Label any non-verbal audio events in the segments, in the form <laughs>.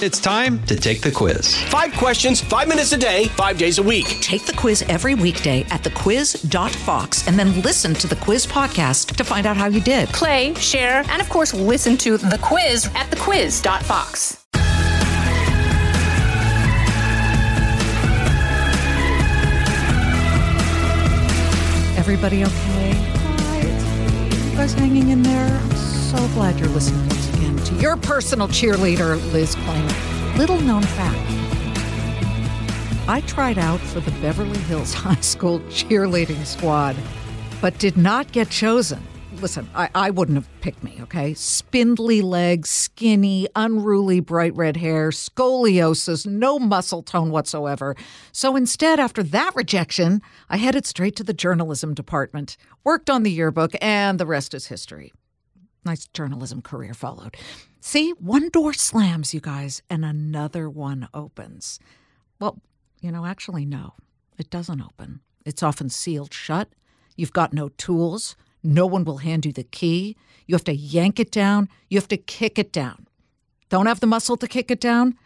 It's time to take the quiz. Five questions, five minutes a day, five days a week. Take the quiz every weekday at thequiz.fox and then listen to the quiz podcast to find out how you did. Play, share, and of course, listen to the quiz at thequiz.fox. Everybody okay? Hi, it's me. You guys hanging in there? I'm so glad you're listening once again to your personal cheerleader, Liz Claman. Little known fact. I tried out for the Beverly Hills <laughs> High School cheerleading squad, but did not get chosen. Listen, I, I wouldn't have picked me, okay? Spindly legs, skinny, unruly bright red hair, scoliosis, no muscle tone whatsoever. So instead, after that rejection, I headed straight to the journalism department, worked on the yearbook, and the rest is history. Nice journalism career followed. See, one door slams, you guys, and another one opens. Well, you know, actually, no, it doesn't open. It's often sealed shut. You've got no tools. No one will hand you the key. You have to yank it down. You have to kick it down. Don't have the muscle to kick it down?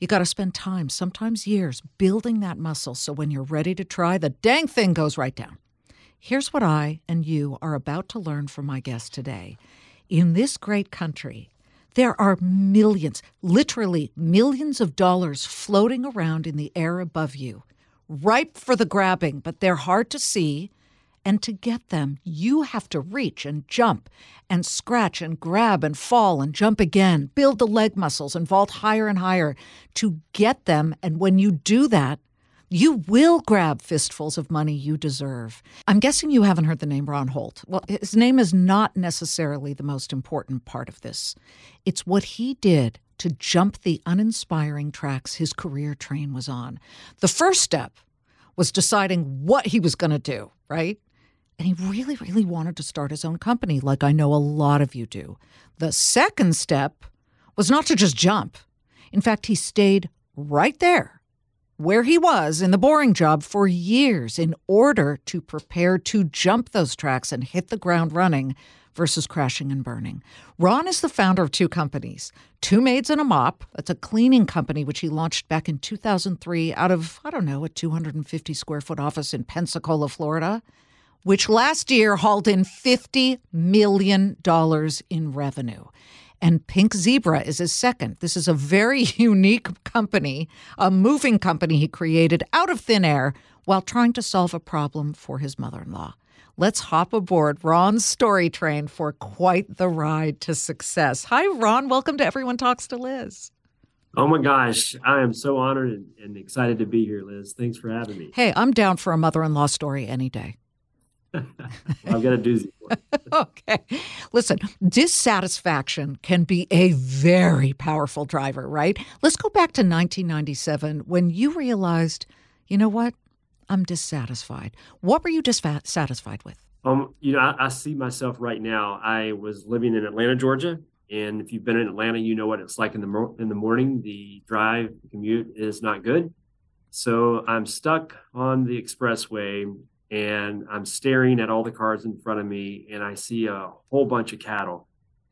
You got to spend time, sometimes years, building that muscle so when you're ready to try, the dang thing goes right down. Here's what I and you are about to learn from my guest today. In this great country, there are millions, literally millions of dollars floating around in the air above you, ripe for the grabbing, but they're hard to see. And to get them, you have to reach and jump and scratch and grab and fall and jump again, build the leg muscles and vault higher and higher to get them. And when you do that, you will grab fistfuls of money you deserve. I'm guessing you haven't heard the name Ron Holt. Well, his name is not necessarily the most important part of this. It's what he did to jump the uninspiring tracks his career train was on. The first step was deciding what he was going to do, right? And he really, really wanted to start his own company, like I know a lot of you do. The second step was not to just jump. In fact, he stayed right there where he was in the boring job for years in order to prepare to jump those tracks and hit the ground running versus crashing and burning. Ron is the founder of two companies, Two Maids and a Mop. That's a cleaning company which he launched back in 2003 out of, I don't know, a 250 square foot office in Pensacola, Florida which last year hauled in $50 million in revenue. And Pink Zebra is his second. This is a very <laughs> unique company, a moving company he created out of thin air while trying to solve a problem for his mother in law. Let's hop aboard Ron's story train for quite the ride to success. Hi, Ron. Welcome to Everyone Talks to Liz. Oh my gosh, I am so honored and, excited to be here, Liz. Thanks for having me. Hey, I'm down for a mother in law story any day. I've got a doozy. <laughs> okay. Listen, dissatisfaction can be a very powerful driver, right? Let's go back to 1997 when you realized, you know what? I'm dissatisfied. What were you dissatisfied with? Um, you know, I, I see myself right now. I was living in Atlanta, Georgia, and if you've been in Atlanta, you know what it's like in the in the morning. The drive, the commute is not good. So I'm stuck on the expressway and I'm staring at all the cars in front of me and I see a whole bunch of cattle.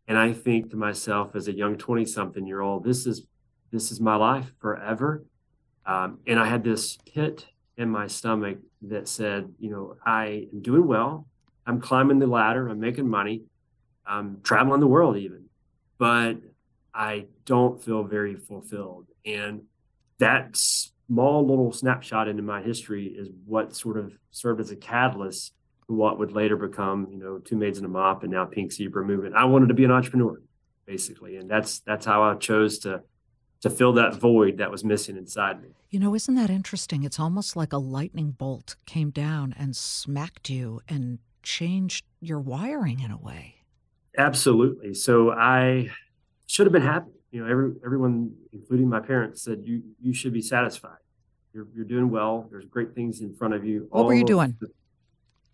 And I think to myself as a young 20 something year old, this is this is my life forever. Um, and I had this pit in my stomach that said, you know, I am doing well. I'm climbing the ladder. I'm making money. I'm traveling the world even, but I don't feel very fulfilled. And that's small little snapshot into my history is what sort of served as a catalyst for what would later become, you know, Two Maids and a Mop and now Pink Zebra Moving. I wanted to be an entrepreneur, basically, and that's that's how I chose to to fill that void that was missing inside me. You know, isn't that interesting? It's almost like a lightning bolt came down and smacked you and changed your wiring in a way. Absolutely. So I should have been happy you know, every everyone, including my parents, said you you should be satisfied. You're you're doing well. There's great things in front of you. What All were you doing? The,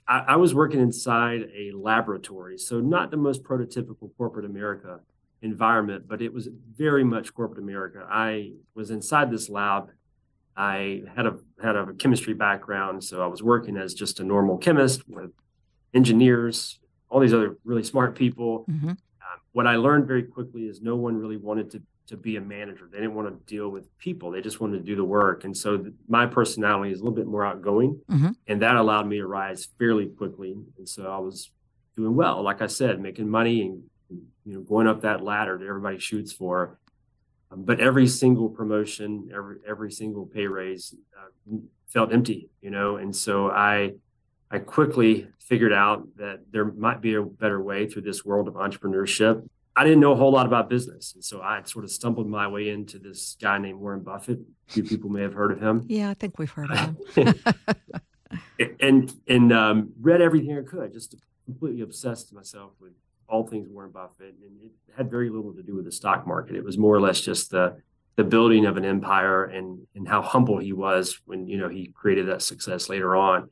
I, I was working inside a laboratory, so not the most prototypical corporate America environment, but it was very much corporate America. I was inside this lab. I had a had a chemistry background, so I was working as just a normal chemist with engineers, all these other really smart people. Mm-hmm what I learned very quickly is no one really wanted to, to be a manager. They didn't want to deal with people. They just wanted to do the work. And so th- my personality is a little bit more outgoing, mm-hmm. and that allowed me to rise fairly quickly. And so I was doing well, like I said, making money and you know going up that ladder that everybody shoots for. Um, but every single promotion, every every single pay raise uh, felt empty, you know. And so I I quickly figured out that there might be a better way through this world of entrepreneurship. I didn't know a whole lot about business. And so I sort of stumbled my way into this guy named Warren Buffett. A few people may have heard of him. Yeah, I think we've heard of him. <laughs> and and um, read everything I could, just completely obsessed myself with all things Warren Buffett. And it had very little to do with the stock market. It was more or less just the the building of an empire and and how humble he was when you know he created that success later on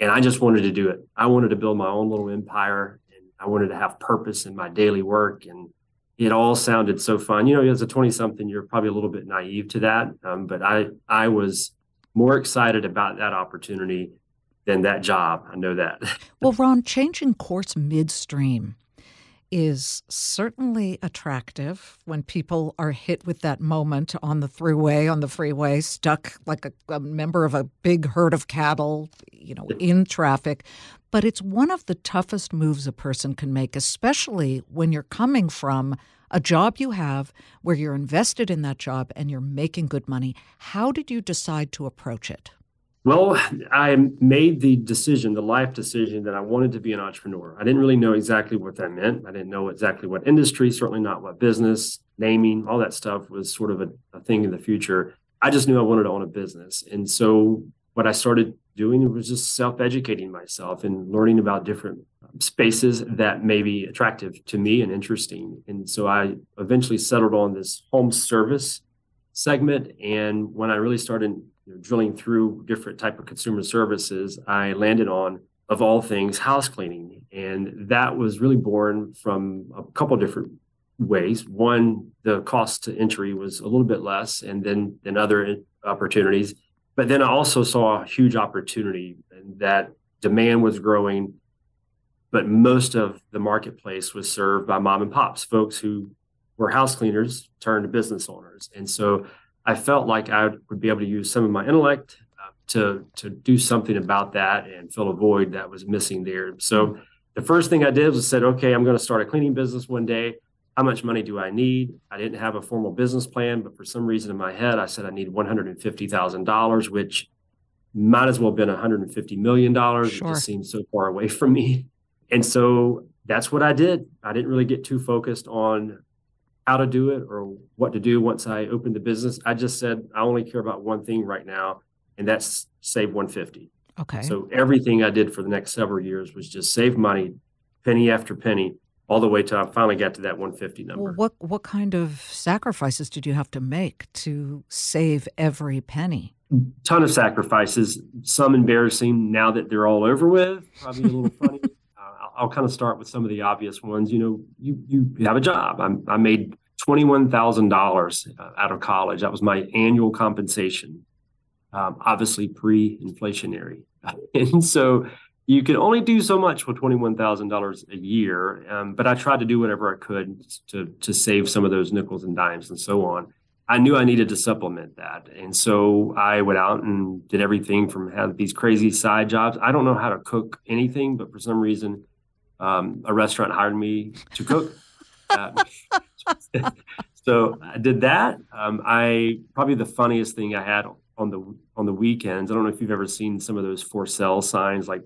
and I just wanted to do it. I wanted to build my own little empire, and I wanted to have purpose in my daily work, and it all sounded so fun. You know, as a twenty-something, you're probably a little bit naive to that, um, but I I was more excited about that opportunity than that job. I know that. <laughs> well, Ron, changing course midstream is certainly attractive when people are hit with that moment on the throughway, on the freeway, stuck like a, a, member of a big herd of cattle, you know, in traffic. But it's one of the toughest moves a person can make, especially when you're coming from a job you have where you're invested in that job and you're making good money. How did you decide to approach it? Well, I made the decision, the life decision, that I wanted to be an entrepreneur. I didn't really know exactly what that meant. I didn't know exactly what industry, certainly not what business, naming, all that stuff was sort of a, a thing in the future. I just knew I wanted to own a business. And so what I started doing was just self educating myself and learning about different spaces that may be attractive to me and interesting. And so I eventually settled on this home service segment. And when I really started you know, drilling through different type of consumer services, I landed on, of all things, house cleaning, and that was really born from a couple different ways. One, the cost to entry was a little bit less, and then than other opportunities. But then I also saw a huge opportunity, that demand was growing. But most of the marketplace was served by mom and pops, folks who were house cleaners turned to business owners, and so I felt like I would be able to use some of my intellect uh, to to do something about that and fill a void that was missing there. So the first thing I did was said, okay, I'm going to start a cleaning business one day. How much money do I need? I didn't have a formal business plan, but for some reason in my head, I said I need $150,000, which might as well have been $150 million. Sure. It just seems so far away <laughs> from me. And so that's what I did. I didn't really get too focused on how to do it or what to do once I opened the business. I just said I only care about one thing right now, and that's save 150. Okay. So everything I did for the next several years was just save money, penny after penny, all the way till I finally got to that 150 number. Well, what what kind of sacrifices did you have to make to save every penny? Ton of sacrifices, some embarrassing now that they're all over with, probably a little funny. <laughs> I'll kind of start with some of the obvious ones. You know, you you have a job. I'm, I made twenty one thousand dollars uh, out of college. That was my annual compensation. Um, obviously pre-inflationary, <laughs> and so you can only do so much with twenty one thousand dollars a year. Um, but I tried to do whatever I could to to save some of those nickels and dimes and so on. I knew I needed to supplement that. And so I went out and did everything from have these crazy side jobs. I don't know how to cook anything, but for some reason um, a restaurant hired me to cook. uh, <laughs> so I did that. Um, I probably the funniest thing I had on the on the weekends. I don't know if you've ever seen some of those for sale signs, like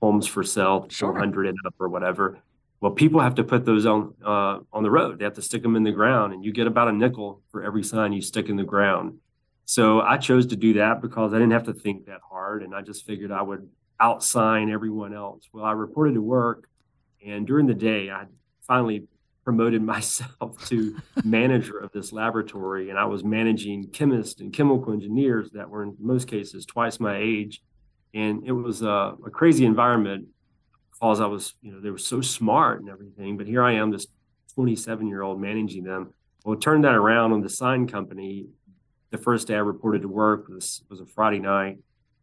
homes for sale, sure. 400 and up or whatever. Well, people have to put those on uh, on the road. They have to stick them in the ground, and you get about a nickel for every sign you stick in the ground. So I chose to do that because I didn't have to think that hard, and I just figured I would outsign everyone else. Well, I reported to work and during the day, I finally promoted <laughs> myself to manager of this laboratory, and I was managing chemists and chemical engineers that were in most cases twice my age, and it was a, a crazy environment because I was, you know, they were so smart and everything. But here I am, this 27 year old managing them. Well, turn that around on the sign company. The first day I reported to work was was a Friday night,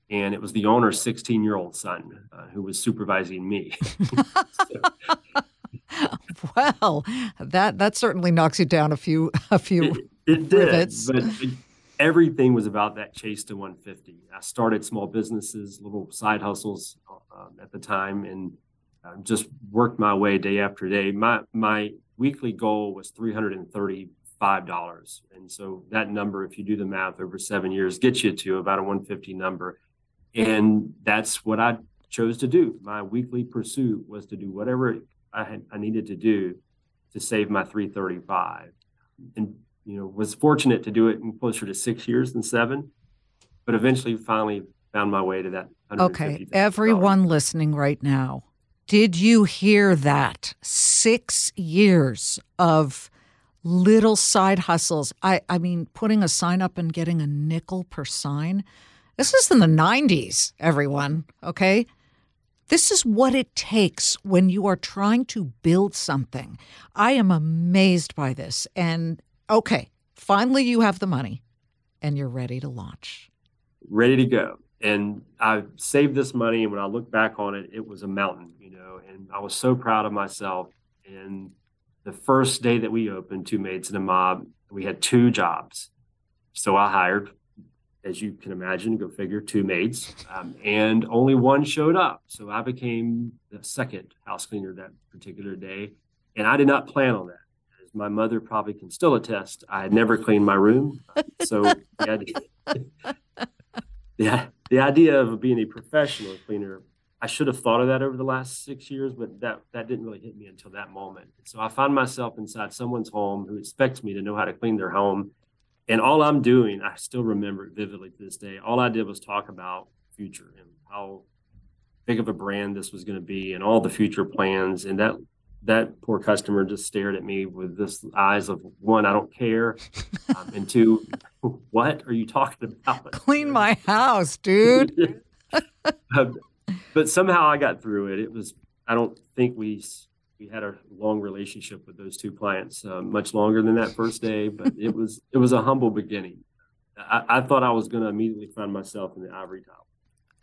and it was the owner's 16 year old son uh, who was supervising me. <laughs> well, that that certainly knocks you down a few a few. It, It did, but it- everything was about that chase to 150. I started small businesses, little side hustles um, at the time, and uh, just worked my way day after day. My my weekly goal was 335 dollars, and so that number, if you do the math over seven years, gets you to about a 150 number, and that's what I chose to do. My weekly pursuit was to do whatever I had, I needed to do to save my 335, and you know was fortunate to do it in closer to six years than seven, but eventually finally found my way to that. Okay, everyone listening right now, did you hear that? Six years of little side hustles. I, I mean, putting a sign up and getting a nickel per sign. This is in the 90s, everyone, okay? This is what it takes when you are trying to build something. I am amazed by this. And okay, finally you have the money and you're ready to launch. ready to go. And I saved this money, and when I look back on it, it was a mountain, you know. And I was so proud of myself. And the first day that we opened, two maids and a mop, we had two jobs. So I hired, as you can imagine, go figure, two maids, um, and only one showed up. So I became the second house cleaner that particular day, and I did not plan on that. As my mother probably can still attest, I had never cleaned my room, <laughs> so the idea, <laughs> the, the idea of being a professional cleaner, I should have thought of that over the last six years, but that that didn't really hit me until that moment. So I find myself inside someone's home who expects me to know how to clean their home, and all I'm doing, I still remember it vividly to this day. All I did was talk about future and how big of a brand this was going to be, and all the future plans. And that that poor customer just stared at me with this eyes of one, I don't care, um, and two, <laughs> what are you talking about? <laughs> Clean my house, dude. <laughs> Um, but somehow I got through it. It was I don't think we we had a long relationship with those two clients, uh, much longer than that first day. But it was it was a humble beginning. I, I thought I was going to immediately find myself in the ivory tower.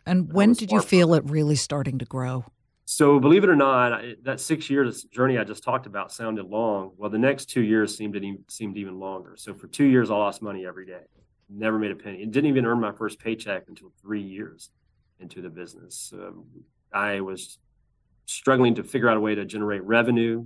And when did you feel it really starting to grow? So believe it or not, I, that six years journey I just talked about sounded long. Well, the next two years seemed to e- seemed even longer. So for two years, I lost money every day. Never made a penny. It didn't even earn my first paycheck until three years into the business. Um, I was struggling to figure out a way to generate revenue.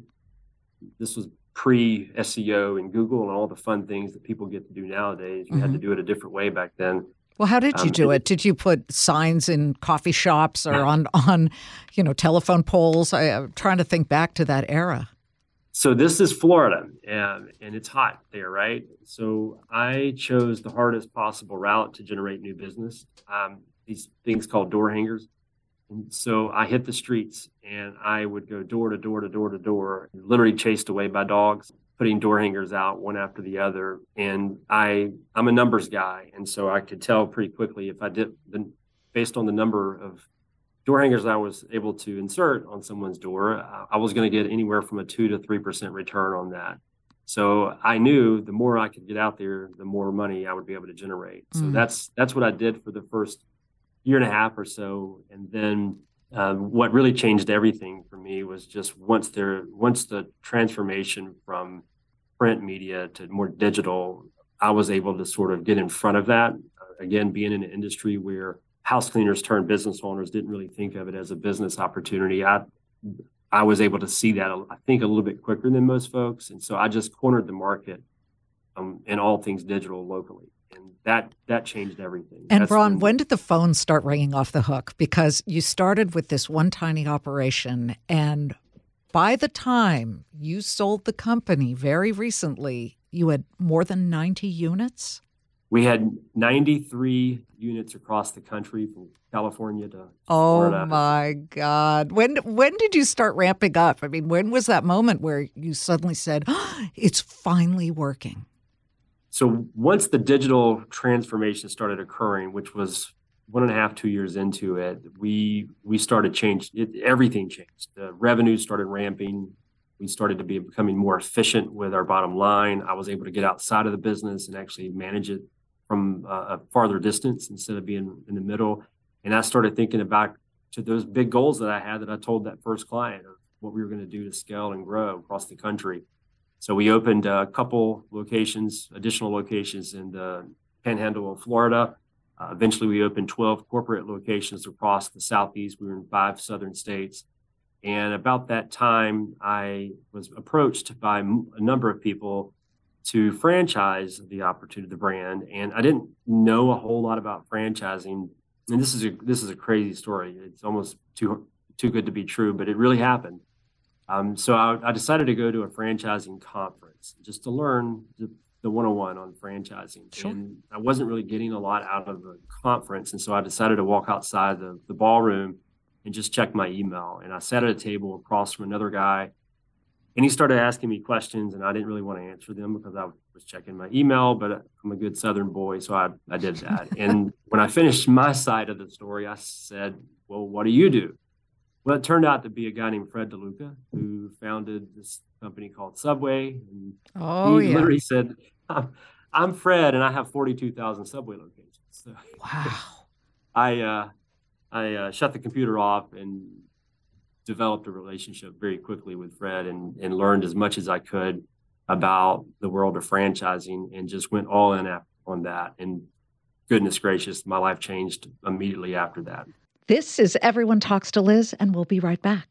This was pre SEO and Google and all the fun things that people get to do nowadays. You had to do it a different way back then. Well, how did you Um, do it-? Did you put signs in coffee shops or on on, you know, telephone poles? I, I'm trying to think back to that era. So this is Florida, and and it's hot there, right? So I chose the hardest possible route to generate new business. Um, these things called door hangers. And so I hit the streets, and I would go door to door to door to door, literally chased away by dogs, putting door hangers out one after the other. And I I'm a numbers guy, and so I could tell pretty quickly if I did based on the number of door hangers I was able to insert on someone's door, uh, I was going to get anywhere from a two to three percent return on that. So I knew the more I could get out there, the more money I would be able to generate. So Mm. that's that's what I did for the first year and a half or so, and then uh, what really changed everything for me was just once there once the transformation from print media to more digital, I was able to sort of get in front of that. Uh, again, being in an industry where house cleaners turned business owners didn't really think of it as a business opportunity. I I was able to see that I think a little bit quicker than most folks, and so I just cornered the market um, in all things digital locally, that that changed everything. And That's Ron, when did the phone start ringing off the hook? Because you started with this one tiny operation, and by the time you sold the company very recently, you had more than 90 units. we had 93 units across the country from California to Oh Florida. my God! When when did you start ramping up? I mean, when was that moment where you suddenly said, oh, <gasps> "It's finally working"? So once the digital transformation started occurring, which was one and a half, two years into it, we we started change. It, everything changed. The revenue started ramping. We started to be becoming more efficient with our bottom line. I was able to get outside of the business and actually manage it from uh, a farther distance instead of being in the middle. And I started thinking about to those big goals that I had that I told that first client of what we were going to do to scale and grow across the country. So we opened a couple locations, additional locations in the Panhandle of Florida. Uh, eventually, we opened 12 corporate locations across the Southeast. We were in five southern states. And about that time, I was approached by a number of people to franchise the opportunity, the brand. And I didn't know a whole lot about franchising. And this is a this is a crazy story. It's almost too too good to be true, but it really happened. Um, so I, I, decided to go to a franchising conference just to learn the, the 101 on franchising. Sure. And I wasn't really getting a lot out of the conference. And so I decided to walk outside the, the ballroom and just check my email. And I sat at a table across from another guy and he started asking me questions and I didn't really want to answer them because I was checking my email, but I'm a good Southern boy. So I, I did that. and when I finished my side of the story, I said, well, what do you do? Well, it turned out to be a guy named Fred DeLuca who founded this company called Subway. And oh, he yeah. literally said, I'm, I'm, Fred and I have 42,000 Subway locations. So wow. <laughs> I, uh, I uh, shut the computer off and developed a relationship very quickly with Fred and, and learned as much as I could about the world of franchising and just went all in on that. And goodness gracious, my life changed immediately after that. This is Everyone Talks to Liz, and we'll be right back.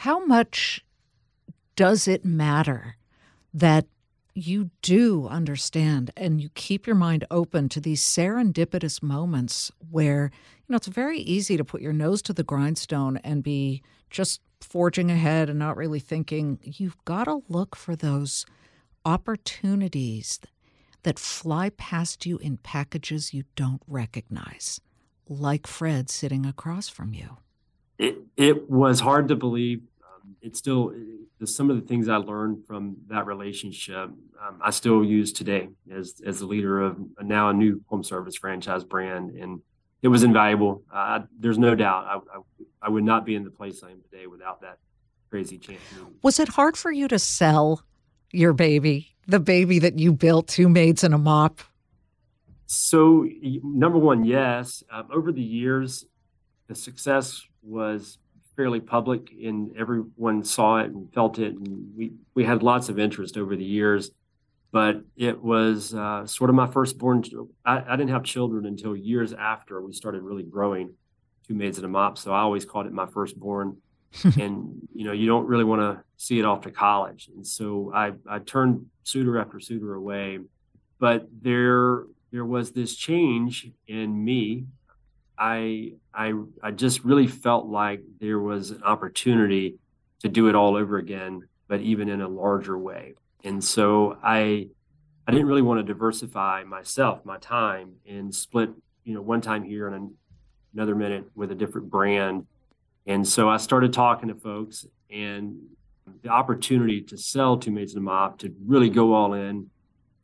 How much does it matter that you do understand and you keep your mind open to these serendipitous moments where, you know, it's very easy to put your nose to the grindstone and be just forging ahead and not really thinking. You've got to look for those opportunities that fly past you in packages you don't recognize, like Fred sitting across from you. It, it was hard to believe it's still some of the things I learned from that relationship. Um, I still use today as as the leader of now a new home service franchise brand, and it was invaluable. Uh, there's no doubt I, I, I would not be in the place I am today without that crazy chance. Was it hard for you to sell your baby, the baby that you built, two maids and a mop? So, number one, yes. Um, over the years, the success was fairly public and everyone saw it and felt it. And we, we had lots of interest over the years, but it was uh, sort of my firstborn. I, I didn't have children until years after we started really growing two maids and a mop. So I always called it my firstborn. <laughs> and you know you don't really want to see it off to college and so i i turned suitor after suitor away but there there was this change in me I I I just really felt like there was an opportunity to do it all over again, but even in a larger way. And so I I didn't really want to diversify myself, my time, and split, you know, one time here and another minute with a different brand. And so I started talking to folks and the opportunity to sell Two Maids and a Mop, to really go all in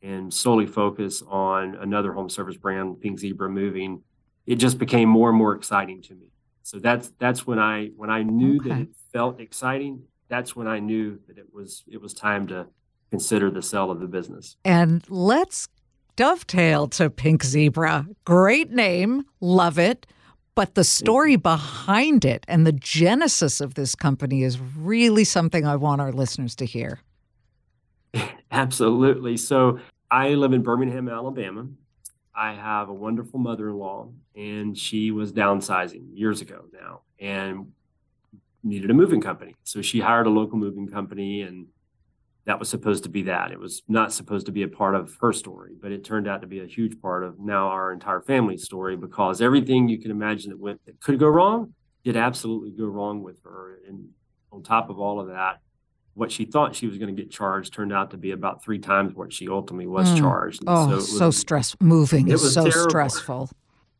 and solely focus on another home service brand, Pink Zebra Moving, it just became more and more exciting to me. So that's that's when I when I knew okay. that it felt exciting. That's when I knew that it was it was time to consider the sale of the business. And let's dovetail to Pink Zebra. Great name, love it. But the story behind it and the genesis of this company is really something I want our listeners to hear. <laughs> Absolutely. So I live in Birmingham, Alabama. I have a wonderful mother in law, and she was downsizing years ago now and needed a moving company. So she hired a local moving company, and that was supposed to be that. It was not supposed to be a part of her story, but it turned out to be a huge part of now our entire family story because everything you can imagine that went that could go wrong did absolutely go wrong with her. And on top of all of that, what she thought she was going to get charged turned out to be about three times what she ultimately was mm. charged. And oh, so, was, so stress moving is so terrible. stressful.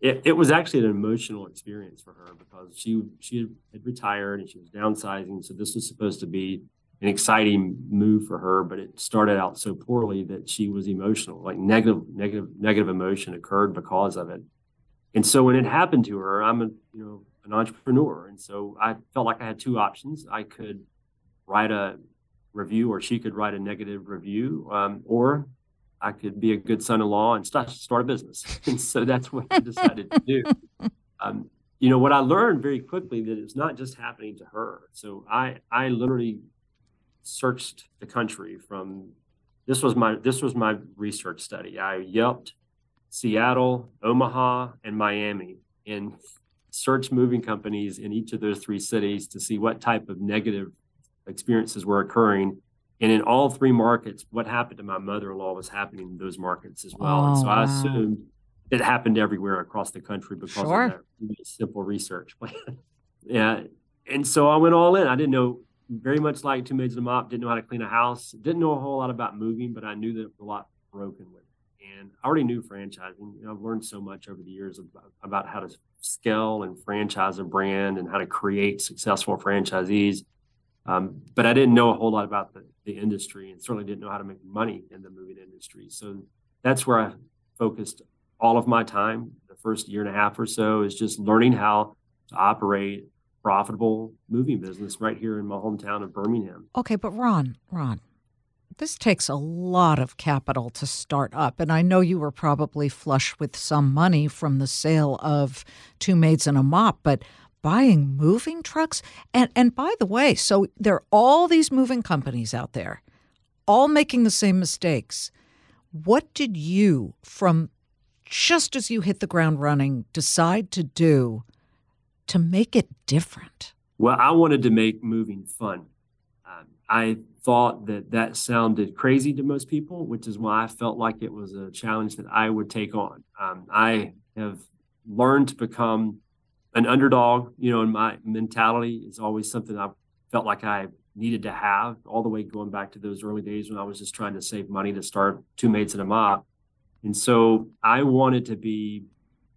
It, it was actually an emotional experience for her because she she had retired and she was downsizing. So this was supposed to be an exciting move for her, but it started out so poorly that she was emotional, like negative, negative, negative emotion occurred because of it. And so when it happened to her, I'm a you know an entrepreneur, and so I felt like I had two options. I could write a review, or she could write a negative review, um, or I could be a good son-in-law and start start a business. <laughs> and so that's what I decided to do. <laughs> Um, you know what I learned very quickly that it's not just happening to her. So I I literally searched the country from this was my this was my research study. I yelped Seattle, Omaha, and Miami and searched moving companies in each of those three cities to see what type of negative experiences were occurring. And in all three markets, what happened to my mother-in-law was happening in those markets as well. Oh, and so oh, wow. I assumed it happened everywhere across the country because sure. of that simple research plan. <laughs> yeah. And so I went all in. I didn't know very much like two maids and a mop, didn't know how to clean a house, didn't know a whole lot about moving, but I knew that a lot broken with it. And I already knew franchising. You know, I've learned so much over the years about, about how to scale and franchise a brand and how to create successful franchisees. Um, but I didn't know a whole lot about the, the industry and certainly didn't know how to make money in the moving industry. So that's where I focused all of my time. The first year and a half or so is just learning how to operate profitable moving business right here in my hometown of Birmingham. Okay, but Ron, Ron, this takes a lot of capital to start up. And I know you were probably flush with some money from the sale of Two Maids and a Mop, but buying moving trucks and and by the way, so there are all these moving companies out there all making the same mistakes. What did you from just as you hit the ground running decide to do to make it different? Well, I wanted to make moving fun. Um, I thought that that sounded crazy to most people, which is why I felt like it was a challenge that I would take on. Um, I have learned to become an underdog, you know, and my mentality is always something I felt like I needed to have all the way going back to those early days when I was just trying to save money to start two maids and a mop. And so I wanted to be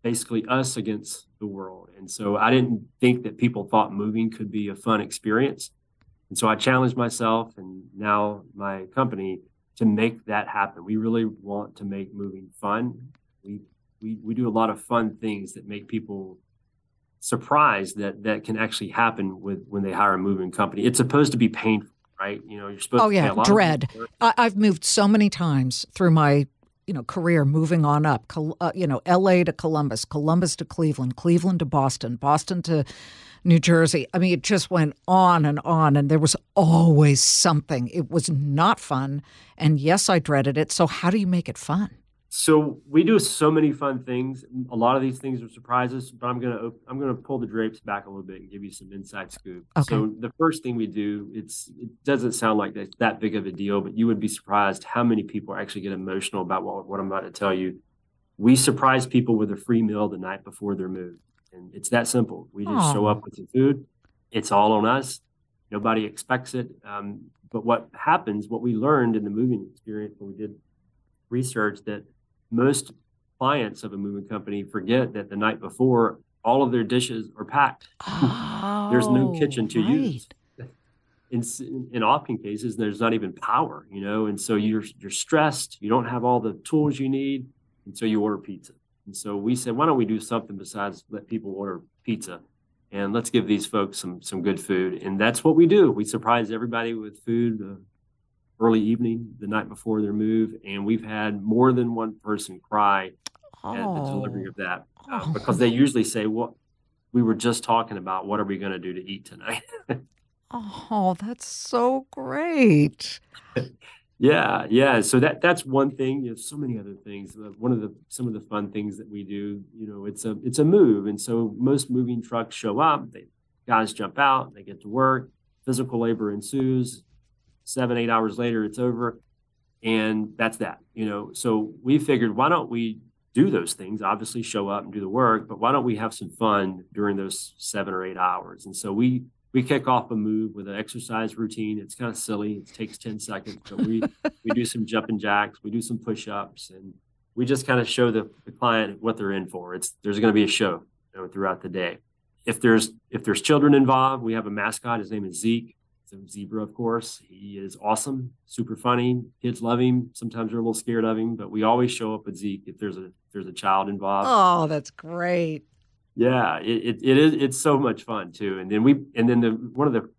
basically us against the world. And so I didn't think that people thought moving could be a fun experience. And so I challenged myself and now my company to make that happen. We really want to make moving fun. We we we do a lot of fun things that make people surprised that that can actually happen with when they hire a moving company. It's supposed to be painful, right? You know, you're supposed oh, yeah, dread. I, I've moved so many times through my you know career moving on up uh, you know LA to Columbus Columbus to Cleveland Cleveland to Boston Boston to New Jersey I mean it just went on and on and there was always something it was not fun and yes I dreaded it so how do you make it fun so we do so many fun things. A lot of these things are surprises, but I'm gonna I'm gonna pull the drapes back a little bit and give you some inside scoop. Okay. So the first thing we do, it's it doesn't sound like that, that big of a deal, but you would be surprised how many people actually get emotional about what, what I'm about to tell you. We surprise people with a free meal the night before their move, and it's that simple. We just Aww. show up with the food. It's all on us. Nobody expects it. Um, but what happens, what we learned in the moving experience when we did research that most clients of a moving company forget that the night before all of their dishes are packed. Oh, there's no kitchen to right. use. In, in often cases, there's not even power, you know, and so you're you're stressed. You don't have all the tools you need, and so you order pizza. And so we said, why don't we do something besides let people order pizza, and let's give these folks some some good food. And that's what we do. We surprise everybody with food. Uh, early evening the night before their move, and we've had more than one person cry oh. at the delivery of that uh, oh. because they usually say, "Well, we were just talking about what are we going to do to eat tonight." <laughs> oh, that's so great. yeah, yeah. So that that's one thing. You have so many other things. Uh, one of the some of the fun things that we do, you know, it's a it's a move, and so most moving trucks show up. They guys jump out, they get to work. Physical labor ensues seven, eight hours later, it's over. And that's that, you know. So we figured, why don't we do those things? Obviously, show up and do the work, but why don't we have some fun during those seven or eight hours? And so we we kick off a move with an exercise routine. It's kind of silly. It takes 10 seconds, but we <laughs> we do some jumping jacks, we do some push-ups, and we just kind of show the, the client what they're in for. It's there's going to be a show you know, throughout the day. If there's if there's children involved, we have a mascot. His name is Zeke. A zebra, of course. He is awesome, super funny. Kids love him. Sometimes they're a little scared of him, but we always show up with Zeke if there's a if there's a child involved. Oh, that's great. Yeah, it, it, it is. It's so much fun too. And then we, and then the one of the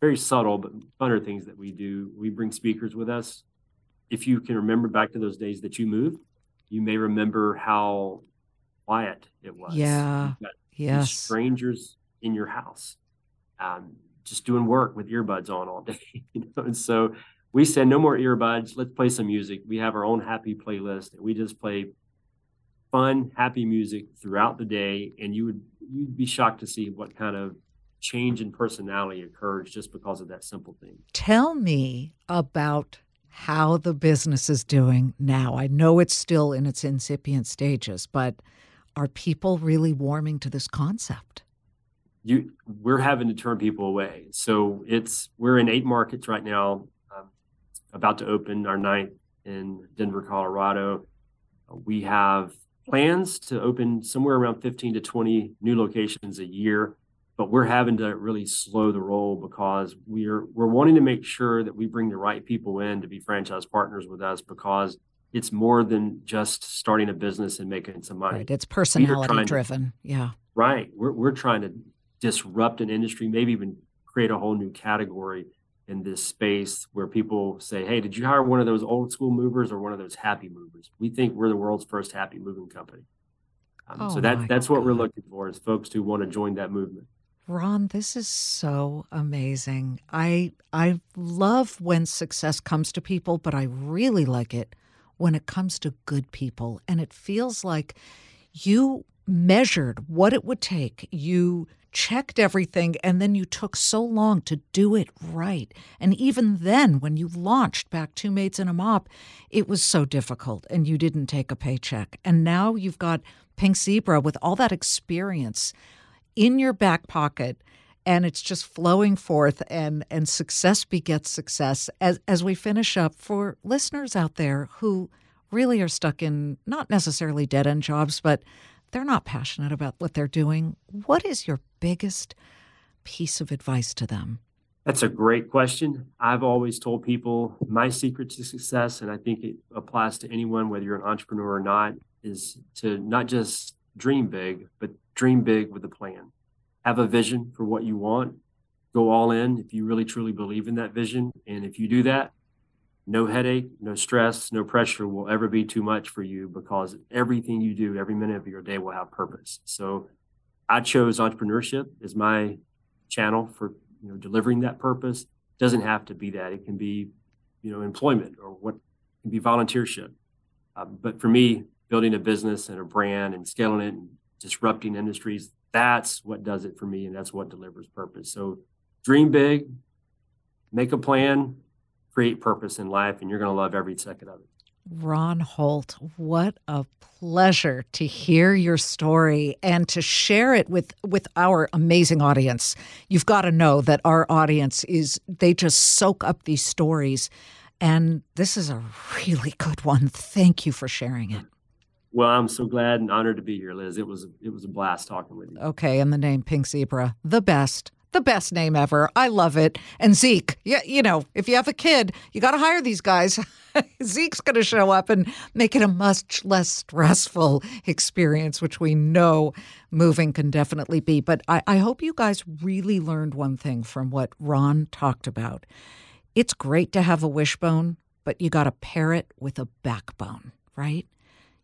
very subtle but funner things that we do, we bring speakers with us. If you can remember back to those days that you moved, you may remember how quiet it was. Yeah. Yes. Strangers in your house, um, just doing work with earbuds on all <laughs> day. You know? And so we said, no more earbuds. Let's play some music. We have our own happy playlist, and we just play fun, happy music throughout the day, and you would you'd be shocked to see what kind of change in personality occurs just because of that simple thing. Tell me about how the business is doing now. I know it's still in its incipient stages, but are people really warming to this concept? You, we're having to turn people away. So it's we're in eight markets right now, um, about to open our ninth in Denver, Colorado. We have plans to open somewhere around 15 to 20 new locations a year but we're having to really slow the roll because we're we're wanting to make sure that we bring the right people in to be franchise partners with us because it's more than just starting a business and making some money. Right. It's personality driven. To, yeah. Right. We're we're trying to disrupt an industry, maybe even create a whole new category in this space where people say, "Hey, did you hire one of those old school movers or one of those happy movers?" We think we're the world's first happy moving company. Um, oh so that that's what we're looking for is folks who want to join that movement. Ron, this is so amazing. I I love when success comes to people, but I really like it when it comes to good people. And it feels like you measured what it would take. You checked everything and then you took so long to do it right. And even then, when you launched back Two Maids and a Mop, it was so difficult and you didn't take a paycheck. And now you've got Pink Zebra with all that experience in your back pocket and it's just flowing forth and and success begets success as as we finish up for listeners out there who really are stuck in not necessarily dead end jobs but they're not passionate about what they're doing what is your biggest piece of advice to them that's a great question i've always told people my secret to success and i think it applies to anyone whether you're an entrepreneur or not is to not just dream big but dream big with a plan. Have a vision for what you want. Go all in if you really truly believe in that vision. And if you do that, no headache, no stress, no pressure will ever be too much for you because everything you do, every minute of your day will have purpose. So I chose entrepreneurship as my channel for you know delivering that purpose. It doesn't have to be that. It can be, you know, employment or what can be volunteership. Uh, but for me, building a business and a brand and scaling it and disrupting industries. That's what does it for me, and that's what delivers purpose. So dream big, make a plan, create purpose in life, and you're going to love every second of it. Ron Holt, what a pleasure to hear your story and to share it with with our amazing audience. You've got to know that our audience is they just soak up these stories and this is a really good one. Thank you for sharing it. Well, I'm so glad and honored to be here, Liz. It was it was a blast talking with you. Okay, and the name Pink Zebra, the best, the best name ever. I love it. And Zeke, yeah, you know, if you have a kid, you got to hire these guys. <laughs> Zeke's going to show up and make it a much less stressful experience, which we know moving can definitely be. But I, I hope you guys really learned one thing from what Ron talked about. It's great to have a wishbone, but you got to pair it with a backbone, right?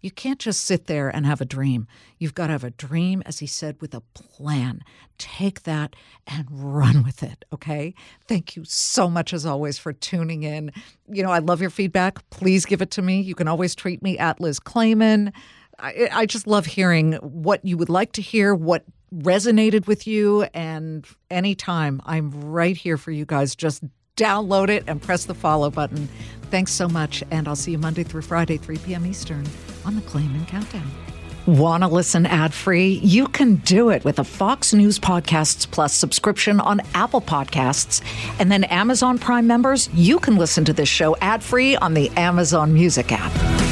You can't just sit there and have a dream. You've got to have a dream, as he said, with a plan. Take that and run with it. Okay. Thank you so much, as always, for tuning in. You know, I love your feedback. Please give it to me. You can always tweet me at Liz Claman. I, I just love hearing what you would like to hear, what resonated with you. And anytime, I'm right here for you guys. Just download it, and press the follow button. Thanks so much, and I'll see you Monday through Friday, 3 p.m. Eastern on the Claman Countdown. Want to listen ad free? You can do it with a Fox News Podcasts Plus subscription on Apple Podcasts. And then Amazon Prime members, you can listen to this show ad free on the Amazon Music app.